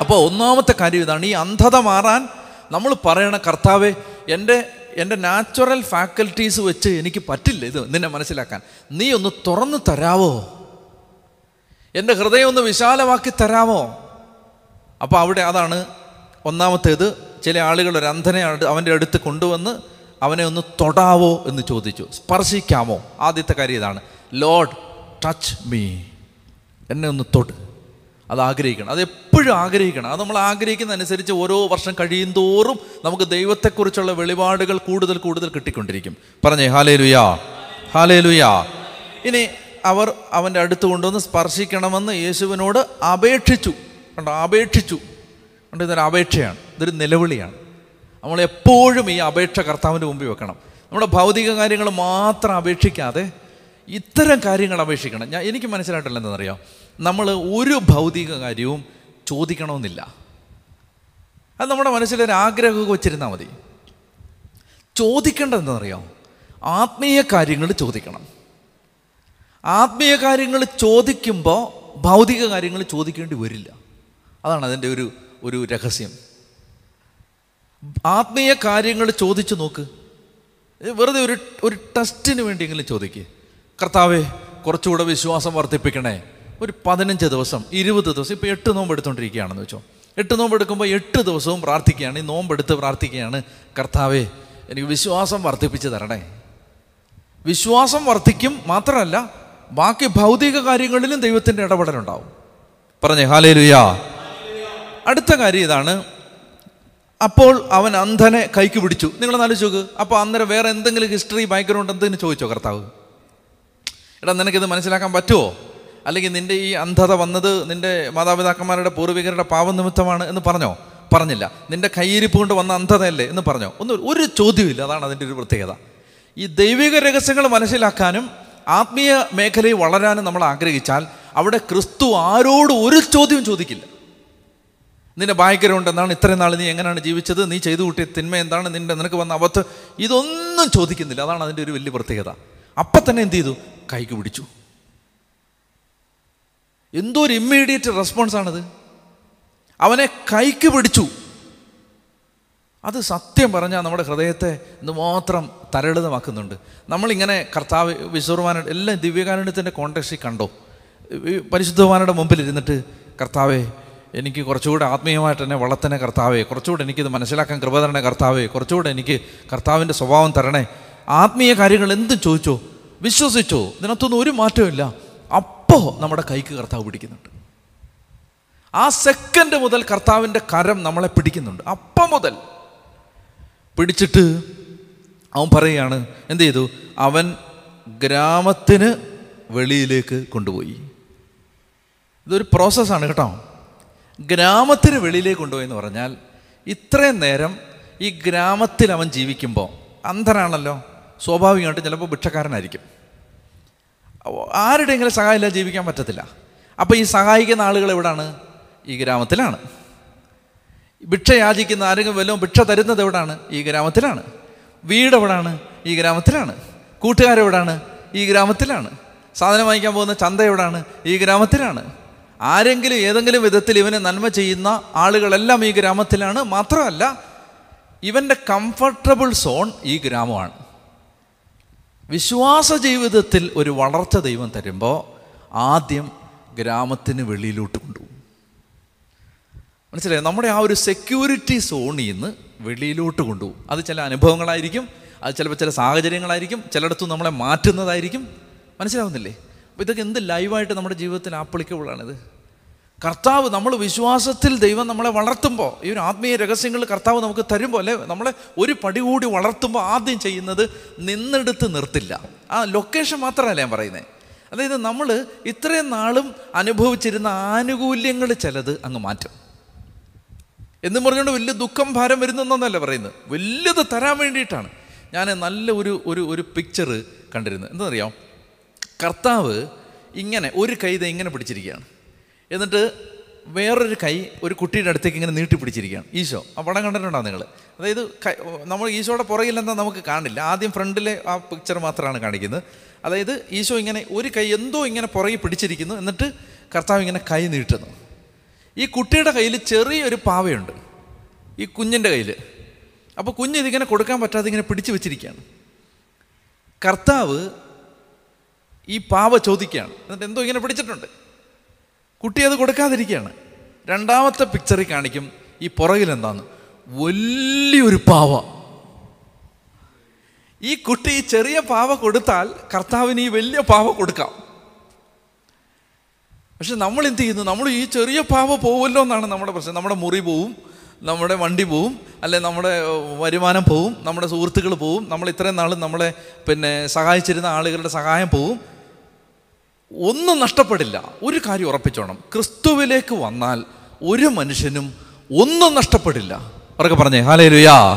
അപ്പോൾ ഒന്നാമത്തെ കാര്യം ഇതാണ് ഈ അന്ധത മാറാൻ നമ്മൾ പറയണ കർത്താവെ എന്റെ എന്റെ നാച്ചുറൽ ഫാക്കൽറ്റീസ് വെച്ച് എനിക്ക് പറ്റില്ല ഇത് നിന്നെ മനസ്സിലാക്കാൻ. നീ ഒന്ന് തുറന്നു തരാവോ? എന്റെ ഹൃദയം ഒന്ന് വിശാലമാക്കി തരാമോ അപ്പോൾ അവിടെ അതാണ് ഒന്നാമത്തേത്. ചില ആളുകൾ ഒരു അന്ധനെ അവന്റെ അടുത്ത് കൊണ്ടുവന്ന് അവനെ ഒന്ന് തൊടാവോ എന്ന് ചോദിച്ചു. സ്പർശിക്കാമോ? ആദ്യത്തെ കാര്യം ഇതാണ്. Lord touch me. എന്നെ ഒന്ന് തൊട്ട് അത് ആഗ്രഹിക്കണം. അത് എപ്പോഴും ആഗ്രഹിക്കണം. അത് നമ്മൾ ആഗ്രഹിക്കുന്ന അനുസരിച്ച് ഓരോ വർഷം കഴിയും തോറും നമുക്ക് ദൈവത്തെക്കുറിച്ചുള്ള വെളിപാടുകൾ കൂടുതൽ കൂടുതൽ കിട്ടിക്കൊണ്ടിരിക്കും. പറഞ്ഞേ ഹാലേ ലുയാ ഹാലേ ലുയാ ഇനി അവർ അവന്റെ അടുത്ത് കൊണ്ടുവന്ന് സ്പർശിക്കണമെന്ന് യേശുവിനോട് അപേക്ഷിച്ചു. കണ്ടോ അപേക്ഷിച്ചു. കണ്ട് ഇതൊരു അപേക്ഷയാണ് ഇതൊരു നിലവിളിയാണ്. നമ്മൾ എപ്പോഴും ഈ അപേക്ഷ കർത്താവിന്റെ മുമ്പിൽ വെക്കണം. നമ്മുടെ ഭൗതിക കാര്യങ്ങൾ മാത്രം അപേക്ഷിക്കാതെ ഇത്തരം കാര്യങ്ങൾ അപേക്ഷിക്കണം. ഞാൻ എനിക്ക് മനസ്സിലായിട്ടില്ല എന്താണെന്നറിയോ? നമ്മൾ ഒരു ഭൗതിക കാര്യവും ചോദിക്കണമെന്നില്ല. അത് നമ്മുടെ മനസ്സിലൊരു ആഗ്രഹമൊക്കെ വെച്ചിരുന്നാൽ മതി. ചോദിക്കേണ്ടത് എന്താണെന്നറിയോ? ആത്മീയ കാര്യങ്ങൾ ചോദിക്കണം. ആത്മീയ കാര്യങ്ങൾ ചോദിക്കുമ്പോൾ ഭൗതിക കാര്യങ്ങൾ ചോദിക്കേണ്ടി വരില്ല. അതാണ് അതിന്റെ ഒരു ഒരു രഹസ്യം. ആത്മീയ കാര്യങ്ങൾ ചോദിച്ചു നോക്ക്. വെറുതെ ഒരു ഒരു ടെസ്റ്റിന് വേണ്ടിയെങ്കിലും ചോദിക്കുക കർത്താവേ കുറച്ചുകൂടെ വിശ്വാസം വർദ്ധിപ്പിക്കണേ. ഒരു പതിനഞ്ച് ദിവസം ഇരുപത് ദിവസം ഇപ്പോൾ എട്ട് നോമ്പ് എടുത്തുകൊണ്ടിരിക്കുകയാണെന്ന് വെച്ചോ. എട്ട് നോമ്പ് എടുക്കുമ്പോൾ എട്ട് ദിവസവും പ്രാർത്ഥിക്കുകയാണ്. ഈ നോമ്പെടുത്ത് പ്രാർത്ഥിക്കുകയാണ്. കർത്താവേ എനിക്ക് വിശ്വാസം വർദ്ധിപ്പിച്ച് തരണേ. വിശ്വാസം വർദ്ധിക്കും മാത്രമല്ല ബാക്കി ഭൗതിക കാര്യങ്ങളിലും ദൈവത്തിന്റെ ഇടപെടലുണ്ടാവും. പറഞ്ഞേ ഹാലേ ലുയാ അടുത്ത കാര്യം ഇതാണ്. അപ്പോൾ അവൻ അന്ധനെ കൈക്ക് പിടിച്ചു. നിങ്ങൾ ആലോചിച്ച് നോക്ക്. അപ്പോൾ അന്നേരം വേറെ എന്തെങ്കിലും ഹിസ്റ്ററി ബാക്ക്ഗ്രൗണ്ട് എന്തെങ്കിലും ചോദിച്ചോ കർത്താവ്? എടാ നിനക്കിത് മനസ്സിലാക്കാൻ പറ്റുമോ അല്ലെങ്കിൽ നിന്റെ ഈ അന്ധത വന്നത് നിന്റെ മാതാപിതാക്കന്മാരുടെ പൂർവികരുടെ പാപനിമിത്തമാണ് എന്ന് പറഞ്ഞോ? പറഞ്ഞില്ല. നിന്റെ കയ്യിരിപ്പ് കൊണ്ട് വന്ന അന്ധതയല്ലേ എന്ന് പറഞ്ഞോ? ഒന്നും ഒരു ചോദ്യമില്ല അതാണ് അതിന്റെ ഒരു പ്രത്യേകത. ഈ ദൈവിക രഹസ്യങ്ങൾ മനസ്സിലാക്കാനും ആത്മീയ മേഖലയിൽ വളരാനും നമ്മൾ ആഗ്രഹിച്ചാൽ അവിടെ ക്രിസ്തു ആരോട് ഒരു ചോദ്യവും ചോദിക്കില്ല. നിന്റെ ബാക്ക്ഗ്രൗണ്ട് എന്താണ് ഇത്രയും നാൾ നീ എങ്ങനെയാണ് ജീവിച്ചത്? നീ ചെയ്തു കൂട്ടിയ തിന്മ എന്താണ്? നിന്റെ നിനക്ക് വന്ന അബദ്ധം ഇതൊന്നും ചോദിക്കുന്നില്ല. അതാണ് അതിന്റെ ഒരു വലിയ പ്രത്യേകത. അപ്പം തന്നെ എന്ത് ചെയ്തു? കൈക്ക് പിടിച്ചു. എന്തോ ഒരു ഇമ്മീഡിയറ്റ് റെസ്പോൺസ് ആണത്. അവനെ കൈക്ക് പിടിച്ചു. അത് സത്യം പറഞ്ഞാൽ നമ്മുടെ ഹൃദയത്തെ മാത്രം തരളിതമാക്കുന്നുണ്ട്. നമ്മളിങ്ങനെ കർത്താവ് വിശ്വർമാന എല്ലാം ദിവ്യകാരുണ്യത്തിന്റെ കോണ്ടക്സ്റ്റിൽ കണ്ടോ? പരിശുദ്ധവാനയുടെ മുമ്പിൽ ഇരുന്നിട്ട് കർത്താവേ എനിക്ക് കുറച്ചുകൂടെ ആത്മീയമായിട്ട് എന്നെ വളർത്തനെ കർത്താവേ കുറച്ചുകൂടെ എനിക്കിത് മനസ്സിലാക്കാൻ കൃപ തരണേ കർത്താവേ കുറച്ചുകൂടെ എനിക്ക് കർത്താവിന്റെ സ്വഭാവം തരണേ. ആത്മീയ കാര്യങ്ങൾ എന്തും ചോദിച്ചോ വിശ്വസിച്ചോ ഇതിനകത്തൊന്നും ഒരു മാറ്റമില്ല അപ്പോൾ നമ്മുടെ കൈക്ക് കർത്താവ് പിടിക്കുന്നുണ്ട്. ആ സെക്കൻഡ് മുതൽ കർത്താവിന്റെ കരം നമ്മളെ പിടിക്കുന്നുണ്ട്. അപ്പം മുതൽ പിടിച്ചിട്ട് അവൻ പറയുകയാണ് എന്ത് ചെയ്തു? അവൻ ഗ്രാമത്തിന് വെളിയിലേക്ക് കൊണ്ടുപോയി. ഇതൊരു പ്രോസസ്സാണ് കേട്ടോ. ഗ്രാമത്തിന് വെളിയിലേക്ക് കൊണ്ടുപോയി എന്ന് പറഞ്ഞാൽ ഇത്രയും നേരം ഈ ഗ്രാമത്തിൽ അവൻ ജീവിക്കുമ്പോൾ അന്ധനാണല്ലോ. സ്വാഭാവികമായിട്ട് ചിലപ്പോൾ ഭിക്ഷക്കാരനായിരിക്കും. ആരുടെയെങ്കിലും സഹായമില്ല ജീവിക്കാൻ പറ്റത്തില്ല. അപ്പോൾ ഈ സഹായിക്കുന്ന ആളുകൾ എവിടാണ്? ഈ ഗ്രാമത്തിലാണ്. ഭിക്ഷ യാചിക്കുന്ന ആരെങ്കിലും വല്ലതും ഭിക്ഷ തരുന്നത് എവിടാണ്? ഈ ഗ്രാമത്തിലാണ്. വീട് എവിടാണ്? ഈ ഗ്രാമത്തിലാണ്. കൂട്ടുകാരെവിടാണ് ഈ ഗ്രാമത്തിലാണ്. സാധനം വാങ്ങിക്കാൻ പോകുന്ന ചന്ത എവിടാണ്? ഈ ഗ്രാമത്തിലാണ്. ആരെങ്കിലും ഏതെങ്കിലും വിധത്തിൽ ഇവന് നന്മ ചെയ്യുന്ന ആളുകളെല്ലാം ഈ ഗ്രാമത്തിലാണ്. മാത്രമല്ല ഇവന്റെ കംഫർട്ടബിൾ സോൺ ഈ ഗ്രാമമാണ്. വിശ്വാസ ജീവിതത്തിൽ ഒരു വളർച്ച ദൈവം തരുമ്പോൾ ആദ്യം ഗ്രാമത്തിന് വെളിയിലോട്ട് കൊണ്ടുപോകും. മനസ്സിലായി? നമ്മുടെ ആ ഒരു സെക്യൂരിറ്റി സോണിൽ നിന്ന് വെളിയിലോട്ട് കൊണ്ടുപോകും. അത് ചില അനുഭവങ്ങളായിരിക്കും അത് ചിലപ്പോൾ ചില സാഹചര്യങ്ങളായിരിക്കും ചിലയിടത്തും നമ്മളെ മാറ്റുന്നതായിരിക്കും. മനസ്സിലാവുന്നില്ലേ? അപ്പോൾ ഇതൊക്കെ എന്ത് ലൈവായിട്ട് നമ്മുടെ ജീവിതത്തിൽ ആപ്ലിക്കബിൾ ഇത് കർത്താവ് നമ്മൾ വിശ്വാസത്തിൽ ദൈവം നമ്മളെ വളർത്തുമ്പോൾ ഈ ഒരു ആത്മീയ രഹസ്യങ്ങൾ കർത്താവ് നമുക്ക് തരുമ്പോൾ അല്ലേ നമ്മളെ ഒരു പടി കൂടി വളർത്തുമ്പോൾ ആദ്യം ചെയ്യുന്നത് നിന്നെടുത്ത് നിർത്തില്ല. ആ ലൊക്കേഷൻ മാത്രമല്ല ഞാൻ പറയുന്നത് അതായത് നമ്മൾ ഇത്രയും നാളും അനുഭവിച്ചിരുന്ന ആനുകൂല്യങ്ങൾ ചിലത് അങ്ങ് മാറ്റും. എന്നും പറഞ്ഞുകൊണ്ട് വലിയ ദുഃഖം ഭാരം വരുന്നൊന്നല്ല പറയുന്നത്. വലിയത് തരാൻ വേണ്ടിയിട്ടാണ്. ഞാൻ നല്ല ഒരു ഒരു ഒരു പിക്ചർ കണ്ടിരുന്നത്. എന്താണെന്നറിയാം കർത്താവ് ഇങ്ങനെ ഒരു കൈ ദേ ഇങ്ങനെ പിടിച്ചിരിക്കുകയാണ്. എന്നിട്ട് വേറൊരു കൈ ഒരു കുട്ടിയുടെ അടുത്തേക്ക് ഇങ്ങനെ നീട്ടി പിടിച്ചിരിക്കുകയാണ്. ഈശോ ആ പടം കണ്ടിട്ടുണ്ടോ നിങ്ങൾ? അതായത് നമ്മൾ ഈശോയുടെ പുറകിലെന്താ നമുക്ക് കാണില്ല. ആദ്യം ഫ്രണ്ടിലെ ആ പിക്ചർ മാത്രമാണ് കാണിക്കുന്നത്. അതായത് ഈശോ ഇങ്ങനെ ഒരു കൈ എന്തോ ഇങ്ങനെ പുറകെ പിടിച്ചിരിക്കുന്നു. എന്നിട്ട് കർത്താവ് ഇങ്ങനെ കൈ നീട്ടുന്നു. ഈ കുട്ടിയുടെ കയ്യിൽ ചെറിയൊരു പാവയുണ്ട്. ഈ കുഞ്ഞിന്റെ കയ്യിൽ. അപ്പോൾ കുഞ്ഞ് ഇതിങ്ങനെ കൊടുക്കാൻ പറ്റാതെ ഇങ്ങനെ പിടിച്ചു വെച്ചിരിക്കുകയാണ്. കർത്താവ് ഈ പാവ ചോദിക്കുകയാണ്. എന്നിട്ട് എന്തോ ഇങ്ങനെ പിടിച്ചിട്ടുണ്ട്. കുട്ടി അത് കൊടുക്കാതിരിക്കുകയാണ്. രണ്ടാമത്തെ പിക്ചറിൽ കാണിക്കും ഈ പുറകിലെന്താന്ന് വലിയൊരു പാവ. ഈ കുട്ടി ഈ ചെറിയ പാവ കൊടുത്താൽ കർത്താവിന് ഈ വലിയ പാവ കൊടുക്കാം. പക്ഷെ നമ്മൾ എന്ത് ചെയ്യുന്നു? നമ്മൾ ഈ ചെറിയ പാവ പോവുമല്ലോ എന്നാണ് നമ്മുടെ പ്രശ്നം. നമ്മുടെ മുറി പോവും നമ്മുടെ വണ്ടി പോവും അല്ലെ നമ്മുടെ വരുമാനം പോവും നമ്മുടെ സുഹൃത്തുക്കൾ പോവും നമ്മൾ ഇത്രയും നാളും നമ്മളെ പിന്നെ സഹായിച്ചിരുന്ന ആളുകളുടെ സഹായം പോവും. ഒന്നും നഷ്ടപ്പെടില്ല. ഒരു കാര്യം ഉറപ്പിച്ചോണം. ക്രിസ്തുവിലേക്ക് വന്നാൽ ഒരു മനുഷ്യനും ഒന്നും നഷ്ടപ്പെടില്ല. അവരൊക്കെ പറഞ്ഞേ? ഹാലേ ലുയാ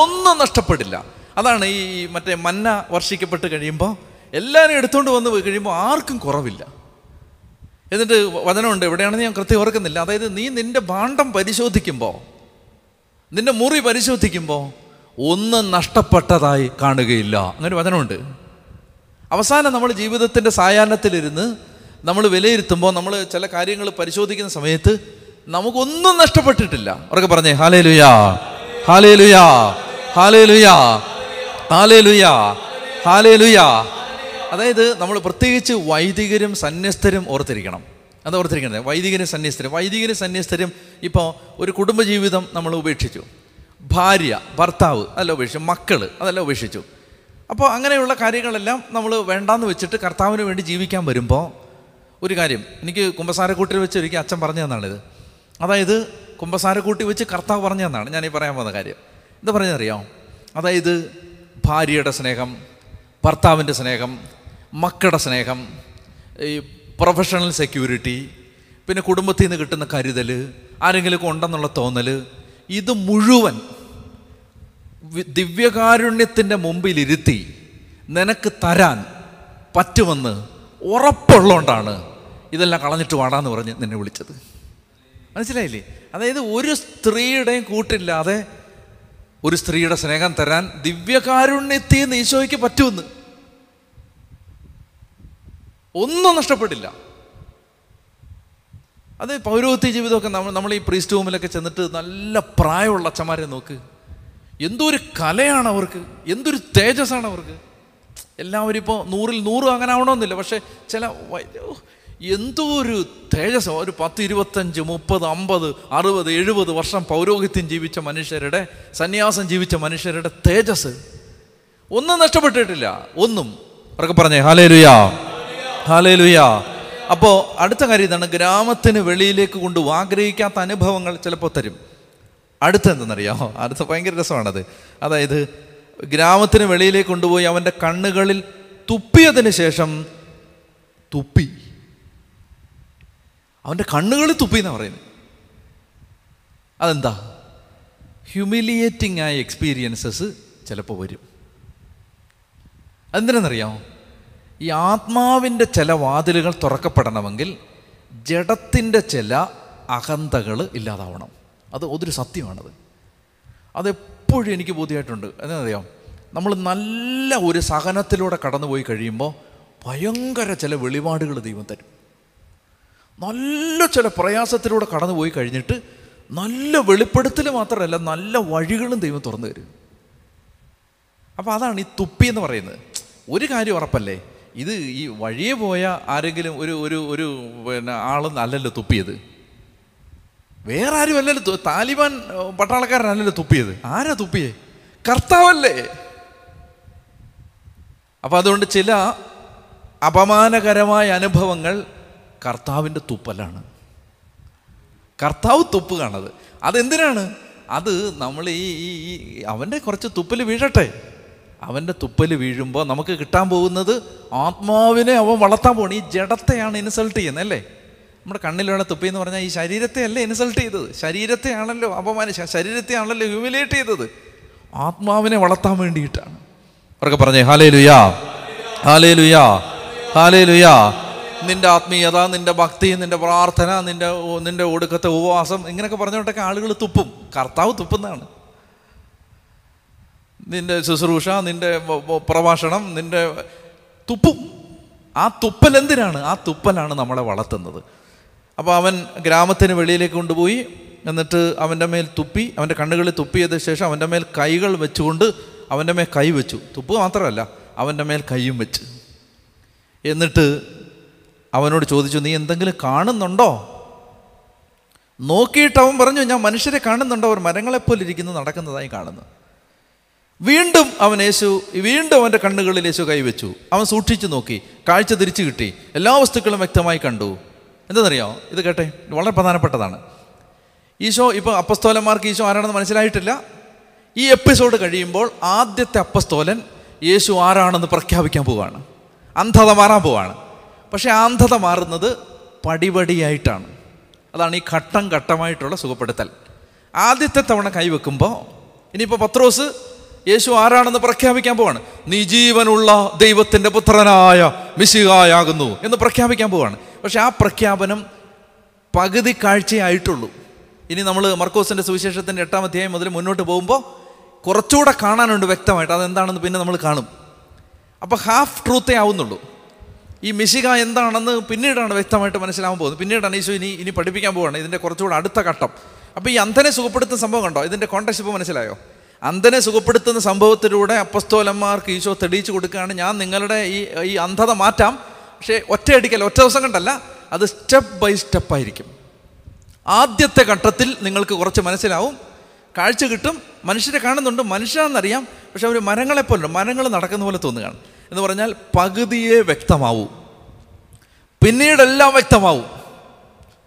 ഒന്നും നഷ്ടപ്പെടില്ല. അതാണ് ഈ മറ്റേ മന്ന വർഷിക്കപ്പെട്ട് കഴിയുമ്പോൾ എല്ലാവരും എടുത്തുകൊണ്ട് വന്ന് പോയി കഴിയുമ്പോൾ ആർക്കും കുറവില്ല. എന്നിട്ട് വചനമുണ്ട്. എവിടെയാണെന്ന് ഞാൻ കൃത്യം ഓർക്കുന്നില്ല. അതായത് നീ നിന്റെ ഭാണ്ഡം പരിശോധിക്കുമ്പോൾ നിന്റെ മുറി പരിശോധിക്കുമ്പോൾ ഒന്നും നഷ്ടപ്പെട്ടതായി കാണുകയില്ല. അങ്ങനെ വചനമുണ്ട്. അവസാനം നമ്മൾ ജീവിതത്തിന്റെ സായാഹ്നത്തിലിരുന്ന് നമ്മൾ വിലയിരുത്തുമ്പോൾ നമ്മൾ ചില കാര്യങ്ങൾ പരിശോധിക്കുന്ന സമയത്ത് നമുക്കൊന്നും നഷ്ടപ്പെട്ടിട്ടില്ല. ഉറക്കെ പറഞ്ഞേ ഹാലേ ലുയാ ഹാലേ ലുയാ ഹാലേ ലുയാ ഹാലേ ലുയാ ഹാലേ ലുയാ അതായത് നമ്മൾ പ്രത്യേകിച്ച് വൈദികരും സന്യസ്തരും ഓർത്തിരിക്കണം. അത് ഓർത്തിരിക്കണത്? വൈദികരും സന്യസ്തരും. വൈദികരും സന്യസ്തരും ഇപ്പോൾ ഒരു കുടുംബജീവിതം നമ്മൾ ഉപേക്ഷിച്ചു. ഭാര്യ ഭർത്താവ് അതെല്ലാം ഉപേക്ഷിച്ചു. മക്കൾ അതെല്ലാം ഉപേക്ഷിച്ചു. അപ്പോൾ അങ്ങനെയുള്ള കാര്യങ്ങളെല്ലാം നമ്മൾ വേണ്ടാന്ന് വെച്ചിട്ട് കർത്താവിന് വേണ്ടി ജീവിക്കാൻ വരുമ്പോൾ ഒരു കാര്യം എനിക്ക് കുമ്പസാരക്കൂട്ടിൽ വെച്ച് ഒരിക്കൽ അച്ഛൻ പറഞ്ഞു തന്നാണിത് അതായത് കുമ്പസാരക്കൂട്ടി വെച്ച് കർത്താവ് പറഞ്ഞു തന്നാണ് ഞാനീ പറയാൻ പോകുന്ന കാര്യം. എന്താ പറഞ്ഞതറിയാം? അതായത് ഭാര്യയുടെ സ്നേഹം ഭർത്താവിന്റെ സ്നേഹം മക്കളുടെ സ്നേഹം ഈ പ്രൊഫഷണൽ സെക്യൂരിറ്റി പിന്നെ കുടുംബത്തിൽ നിന്ന് കിട്ടുന്ന കരുതൽ ആരെങ്കിലും ഉണ്ടെന്നുള്ള തോന്നൽ ഇത് മുഴുവൻ ദിവ്യകാരുണ്യത്തിന്റെ മുമ്പിലിരുത്തി നിനക്ക് തരാൻ പറ്റുമെന്ന് ഉറപ്പുള്ളതുകൊണ്ടാണ് ഇതെല്ലാം കളഞ്ഞിട്ട് വാടാന്ന് പറഞ്ഞ് നിന്നെ വിളിച്ചത്. മനസ്സിലായില്ലേ? അതായത് ഒരു സ്ത്രീയുടെയും കൂട്ടില്ലാതെ ഒരു സ്ത്രീയുടെ സ്നേഹം തരാൻ ദിവ്യകാരുണ്യത്തിൽ നിന്ന് ഈശോയ്ക്ക് പറ്റുമെന്ന്. ഒന്നും നഷ്ടപ്പെട്ടില്ല അത് പൗരോഹിത്യ ജീവിതമൊക്കെ നമ്മൾ നമ്മൾ ഈ പ്രീസ്റ്റ് ഹോമിലൊക്കെ ചെന്നിട്ട് നല്ല പ്രായമുള്ള അച്ഛന്മാരെ നോക്ക്. എന്തൊരു കലയാണ് അവർക്ക് എന്തൊരു തേജസ്സാണ് അവർക്ക്. എല്ലാവരും ഇപ്പോൾ നൂറിൽ നൂറ് അങ്ങനെ ആവണമെന്നില്ല പക്ഷേ ചില എന്തോ ഒരു തേജസ് ഒരു പത്ത് ഇരുപത്തഞ്ച് മുപ്പത് അമ്പത് അറുപത് എഴുപത് വർഷം പൗരോഹിത്യം ജീവിച്ച മനുഷ്യരുടെ സന്യാസം ജീവിച്ച മനുഷ്യരുടെ തേജസ് ഒന്നും നഷ്ടപ്പെട്ടിട്ടില്ല ഒന്നും. അവർക്ക് പറഞ്ഞേ ഹാലേ ലുയാ ഹാലേ ലുയാ അപ്പോൾ അടുത്ത കാര്യം ഇതാണ് ഗ്രാമത്തിന് വെളിയിലേക്ക് കൊണ്ട് ആഗ്രഹിക്കാത്ത അനുഭവങ്ങൾ ചിലപ്പോൾ തരും. അടുത്ത എന്തെന്നറിയാമോ? അടുത്ത ഭയങ്കര രസമാണത്. അതായത് ഗ്രാമത്തിന് വെളിയിലേക്ക് കൊണ്ടുപോയി അവന്റെ കണ്ണുകളിൽ തുപ്പിയതിന് ശേഷം തുപ്പി. അവന്റെ കണ്ണുകളിൽ തുപ്പി എന്നാണ് പറയുന്നത്. അതെന്താ? ഹ്യൂമിലിയേറ്റിംഗ് ആയ എക്സ്പീരിയൻസസ് ചിലപ്പോൾ വരും. അതെന്തിനെന്നറിയാമോ ഈ ആത്മാവിന്റെ ചില വാതിലുകൾ തുറക്കപ്പെടണമെങ്കിൽ ജഡത്തിന്റെ ചില അഹന്തകൾ ഇല്ലാതാവണം. അത് അതൊരു സത്യമാണത്. അതെപ്പോഴും എനിക്ക് ബോധ്യമായിട്ടുണ്ട്. എന്താണെന്നറിയാം? നമ്മൾ നല്ല ഒരു സഹനത്തിലൂടെ കടന്നുപോയി കഴിയുമ്പോൾ ഭയങ്കര ചില വെളിപാടുകൾ ദൈവം തരും. നല്ല ചില പ്രയാസത്തിലൂടെ കടന്നുപോയി കഴിഞ്ഞിട്ട് നല്ല വെളിപ്പെടുത്തൽ മാത്രമല്ല നല്ല വഴികളും ദൈവം തുറന്നു തരും. അപ്പോൾ അതാണ് ഈ തുപ്പി എന്ന് പറയുന്നത്. ഒരു കാര്യം ഉറപ്പല്ലേ? ഇത് ഈ വഴിയെ പോയ ആരെങ്കിലും ഒരു ഒരു ഒരു പിന്നെ ആളൊന്നും അല്ലല്ലോ തുപ്പിയത്. വേറെ ആരും അല്ലല്ലോ താലിബാൻ പട്ടാളക്കാരനല്ലല്ലോ തുപ്പിയത്. ആരാ തുപ്പിയേ? കർത്താവല്ലേ? അപ്പം അതുകൊണ്ട് ചില അപമാനകരമായ അനുഭവങ്ങൾ കർത്താവിന്റെ തുപ്പലാണ്. കർത്താവ് തുപ്പ് കാണത് അതെന്തിനാണ്? അത് നമ്മൾ ഈ ഈ അവന്റെ കുറച്ച് തുപ്പൽ വീഴട്ടെ. അവന്റെ തുപ്പൽ വീഴുമ്പോൾ നമുക്ക് കിട്ടാൻ പോകുന്നത് ആത്മാവിനെ അവൻ വളർത്താൻ പോകണം ഈ ജഡത്തെയാണ് ഇൻസൾട്ട് ചെയ്യുന്നത് അല്ലേ? നമ്മുടെ കണ്ണിലുള്ള തുപ്പി എന്ന് പറഞ്ഞാൽ ഈ ശരീരത്തെ അല്ലേ ഇൻസൾട്ട് ചെയ്തത്? ശരീരത്തെ ആണല്ലോ അപമാനിച്ച ശരീരത്തെയാണല്ലോ ഹ്യൂമിലേറ്റ് ചെയ്തത്. ആത്മാവിനെ വളർത്താൻ വേണ്ടിയിട്ടാണ്. അവർക്ക് പറഞ്ഞേ ഹാലേ ലുയാ ഹാലേ ലുയാ ഹാലേ ലുയാ നിന്റെ ആത്മീയത നിന്റെ ഭക്തി നിന്റെ പ്രാർത്ഥന നിന്റെ നിന്റെ ഒടുക്കത്തെ ഉപവാസം ഇങ്ങനെയൊക്കെ പറഞ്ഞുകൊണ്ടൊക്കെ ആളുകൾ തുപ്പും. കർത്താവ് തുപ്പുന്നതാണ്. നിന്റെ ശുശ്രൂഷ നിന്റെ പ്രഭാഷണം നിന്റെ തുപ്പും. ആ തുപ്പൽ എന്തിനാണ്? ആ തുപ്പലാണ് നമ്മളെ വളർത്തുന്നത്. അപ്പോൾ അവൻ ഗ്രാമത്തിന് വെളിയിലേക്ക് കൊണ്ടുപോയി. എന്നിട്ട് അവന്റെ മേൽ തുപ്പി അവന്റെ കണ്ണുകളിൽ തുപ്പിയത് ശേഷം അവന്റെ മേൽ കൈകൾ വെച്ചുകൊണ്ട് അവന്റെ മേൽ കൈ വെച്ചു. തുപ്പ് മാത്രമല്ല അവന്റെ മേൽ കൈയും വെച്ച്. എന്നിട്ട് അവനോട് ചോദിച്ചു നീ എന്തെങ്കിലും കാണുന്നുണ്ടോ? നോക്കിയിട്ട് അവൻ പറഞ്ഞു ഞാൻ മനുഷ്യരെ കാണുന്നുണ്ടോ? അവർ മരങ്ങളെപ്പോലെ ഇരിക്കുന്നു നടക്കുന്നതായി കാണുന്നു. വീണ്ടും അവൻ യേശു വീണ്ടും അവന്റെ കണ്ണുകളിൽ യേശു കൈവച്ചു അവൻ സൂക്ഷിച്ചു നോക്കി കാഴ്ച തിരിച്ചു കിട്ടി. എല്ലാ വസ്തുക്കളും വ്യക്തമായി കണ്ടു. എന്താണെന്നറിയോ ഇത് കേട്ടെ വളരെ പ്രധാനപ്പെട്ടതാണ്. ഈശോ ഇപ്പോൾ അപ്പസ്തോലന്മാർക്ക് ഈശോ ആരാണെന്ന് മനസ്സിലായിട്ടില്ല? ഈ എപ്പിസോഡ് കഴിയുമ്പോൾ ആദ്യത്തെ അപ്പസ്തോലൻ യേശു ആരാണെന്ന് പ്രഖ്യാപിക്കാൻ പോവുകയാണ് അന്ധത മാറാൻ പോവുകയാണ് പക്ഷേ അന്ധത മാറുന്നത് പടിപടിയായിട്ടാണ്. അതാണ് ഈ ഘട്ടം ഘട്ടമായിട്ടുള്ള സുഖപ്പെടുത്തൽ. ആദ്യത്തെ തവണ കൈവെക്കുമ്പോൾ ഇനിയിപ്പോൾ പത്രോസ് യേശു ആരാണെന്ന് പ്രഖ്യാപിക്കാൻ പോവാണ്? നീ ജീവനുള്ള ദൈവത്തിന്റെ പുത്രനായ മിശികായാകുന്നു എന്ന് പ്രഖ്യാപിക്കാൻ പോവാണ്. പക്ഷെ ആ പ്രഖ്യാപനം പകുതി കാഴ്ചയായിട്ടുള്ളൂ. ഇനി നമ്മൾ മർക്കോസിന്റെ സുവിശേഷത്തിന്റെ എട്ടാം അധ്യായം മുതൽ മുന്നോട്ട് പോകുമ്പോൾ കുറച്ചുകൂടെ കാണാനുണ്ട് വ്യക്തമായിട്ട്. അതെന്താണെന്ന് പിന്നെ നമ്മൾ കാണും. അപ്പോൾ ഹാഫ് ട്രൂത്തേ ആവുന്നുള്ളൂ. ഈ മിശിക എന്താണെന്ന് പിന്നീടാണ് വ്യക്തമായിട്ട് മനസ്സിലാവാൻ പോകുന്നത്. പിന്നീടാണ് ഈശോ ഇനി ഇനി പഠിപ്പിക്കാൻ പോവുകയാണ് ഇതിന്റെ കുറച്ചുകൂടെ അടുത്ത ഘട്ടം. അപ്പോൾ ഈ അന്ധനെ സുഖപ്പെടുത്തുന്ന സംഭവം കണ്ടോ? ഇതിന്റെ കോണ്ടക്സ്റ്റ് ഇപ്പോൾ മനസ്സിലായോ? അന്ധനെ സുഖപ്പെടുത്തുന്ന സംഭവത്തിലൂടെ അപ്പസ്തോലന്മാർക്ക് ഈശോ തെളിയിച്ചു കൊടുക്കുകയാണ്. ഞാൻ നിങ്ങളുടെ ഈ ഈ അന്ധത മാറ്റാം. പക്ഷേ ഒറ്റയടിക്കൽ ഒറ്റ ദിവസം കണ്ടല്ല അത് സ്റ്റെപ്പ് ബൈ സ്റ്റെപ്പായിരിക്കും ആദ്യത്തെ ഘട്ടത്തിൽ നിങ്ങൾക്ക് കുറച്ച് മനസ്സിലാവും. കാഴ്ച കിട്ടും മനുഷ്യരെ കാണുന്നുണ്ട് മനുഷ്യരാണെന്നറിയാം പക്ഷെ അവർ മരങ്ങളെപ്പോലെ മരങ്ങൾ നടക്കുന്ന പോലെ തോന്നുകയാണ്. എന്ന് പറഞ്ഞാൽ പകുതിയെ വ്യക്തമാവൂ. പിന്നീടെല്ലാം വ്യക്തമാവും.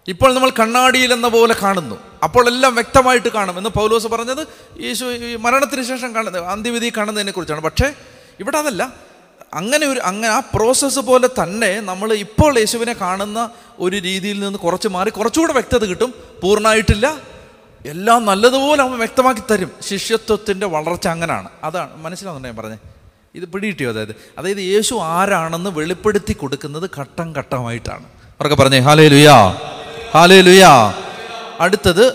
ഇപ്പോൾ നമ്മൾ കണ്ണാടിയിൽ എന്ന പോലെ കാണുന്നു. അപ്പോൾ എല്ലാം വ്യക്തമായിട്ട് കാണും എന്ന് പൗലോസ് പറഞ്ഞത് യേശു മരണത്തിന് ശേഷം കാണുന്നത് അന്ത്യവിധി കാണുന്നതിനെ കുറിച്ചാണ് പക്ഷേ ഇവിടെ അതല്ല. അങ്ങനെ ഒരു അങ്ങനെ ആ പ്രോസസ്സ് പോലെ തന്നെ നമ്മൾ ഇപ്പോൾ യേശുവിനെ കാണുന്ന ഒരു രീതിയിൽ നിന്ന് കുറച്ച് മാറി കുറച്ചുകൂടെ വ്യക്തത കിട്ടും. പൂർണമായിട്ടില്ല. എല്ലാം നല്ലതുപോലെ അവൻ വ്യക്തമാക്കി തരും. ശിഷ്യത്വത്തിന്റെ വളർച്ച അങ്ങനെയാണ് അതാണ്. മനസ്സിലാവുന്നുണ്ട് ഞാൻ പറഞ്ഞത് ഇത് പിടികിട്ടിയോ അതായത്? അതായത് യേശു ആരാണെന്ന് വെളിപ്പെടുത്തി കൊടുക്കുന്നത് ഘട്ടം ഘട്ടമായിട്ടാണ്. അവർക്ക് പറഞ്ഞേ ഹാലേ ലുയാ ഹാലേ ലുയാ അടുത്തത്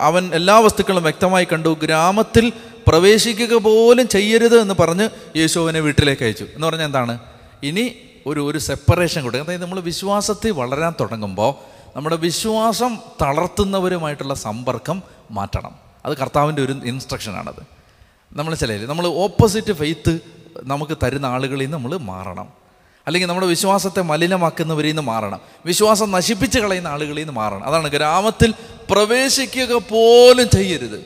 അവൻ എല്ലാ വസ്തുക്കളും വ്യക്തമായി കണ്ടു. ഗ്രാമത്തിൽ പ്രവേശിക്കുക പോലും ചെയ്യരുത് എന്ന് പറഞ്ഞ് യേശു അവനെ വീട്ടിലേക്ക് അയച്ചു. എന്ന് പറഞ്ഞാൽ എന്താണ്? ഇനി ഒരു ഒരു സെപ്പറേഷൻ കൊടുക്കുക. അതായത് നമ്മൾ വിശ്വാസത്തിൽ വളരാൻ തുടങ്ങുമ്പോൾ നമ്മുടെ വിശ്വാസം തളർത്തുന്നവരുമായിട്ടുള്ള സമ്പർക്കം മാറ്റണം. അത് കർത്താവിന്റെ ഒരു ഇൻസ്ട്രക്ഷനാണത് നമ്മൾ ചിലയിൽ നമ്മൾ ഓപ്പോസിറ്റ് ഫെയ്ത്ത് നമുക്ക് തരുന്ന ആളുകളിൽ നമ്മൾ മാറണം. അല്ലെങ്കിൽ നമ്മുടെ വിശ്വാസത്തെ മലിനമാക്കുന്നവരിൽ നിന്ന് മാറണം. വിശ്വാസം നശിപ്പിച്ച് കളയുന്ന ആളുകളിൽ നിന്ന് മാറണം. അതാണ് ഗ്രാമത്തിൽ പ്രവേശിക്കുക പോലും ചെയ്യരുത്.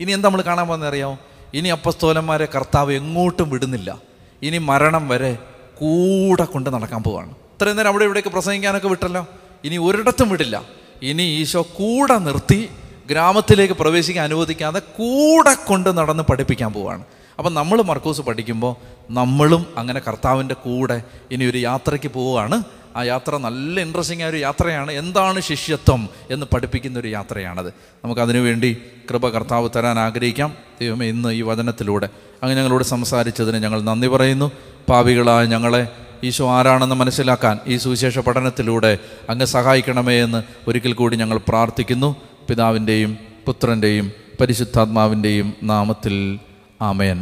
ഇനി എന്താ നമ്മൾ കാണാൻ പോകുന്ന അറിയാമോ? ഇനി അപ്പസ്തോലന്മാരെ കർത്താവ് എങ്ങോട്ടും വിടുന്നില്ല. ഇനി മരണം വരെ കൂടെ കൊണ്ട് നടക്കാൻ പോവാണ്. ഇത്രയും നേരം അവിടെ ഇവിടേക്ക് പ്രസംഗിക്കാനൊക്കെ വിട്ടല്ലോ? ഇനി ഒരിടത്തും വിടില്ല. ഇനി ഈശോ കൂടെ നിർത്തി ഗ്രാമത്തിലേക്ക് പ്രവേശിക്കാൻ അനുവദിക്കാതെ കൂടെ കൊണ്ട് നടന്ന് പഠിപ്പിക്കാൻ പോവാണ്. അപ്പം നമ്മൾ മർക്കൂസ് പഠിക്കുമ്പോൾ നമ്മളും അങ്ങനെ കർത്താവിന്റെ കൂടെ ഇനി ഒരു യാത്രയ്ക്ക് പോവുകയാണ്. ആ യാത്ര നല്ല ഇൻട്രസ്റ്റിംഗ് ആയ ഒരു യാത്രയാണ്. എന്താണ് ശിഷ്യത്വം എന്ന് പഠിപ്പിക്കുന്ന ഒരു യാത്രയാണത്. നമുക്കതിനു വേണ്ടി കൃപ കർത്താവ് തരാൻ ആഗ്രഹിക്കാം. ദൈവമേ ഇന്ന് ഈ വചനത്തിലൂടെ അങ്ങ് ഞങ്ങളോട് സംസാരിച്ചതിന് ഞങ്ങൾ നന്ദി പറയുന്നു. പാവികളായ ഞങ്ങളെ ഈശോ ആരാണെന്ന് മനസ്സിലാക്കാൻ ഈ സുവിശേഷ പഠനത്തിലൂടെ അങ്ങ് സഹായിക്കണമേ എന്ന് ഒരിക്കൽ കൂടി ഞങ്ങൾ പ്രാർത്ഥിക്കുന്നു. പിതാവിന്റെയും പുത്രന്റെയും പരിശുദ്ധാത്മാവിന്റെയും നാമത്തിൽ ആമേൻ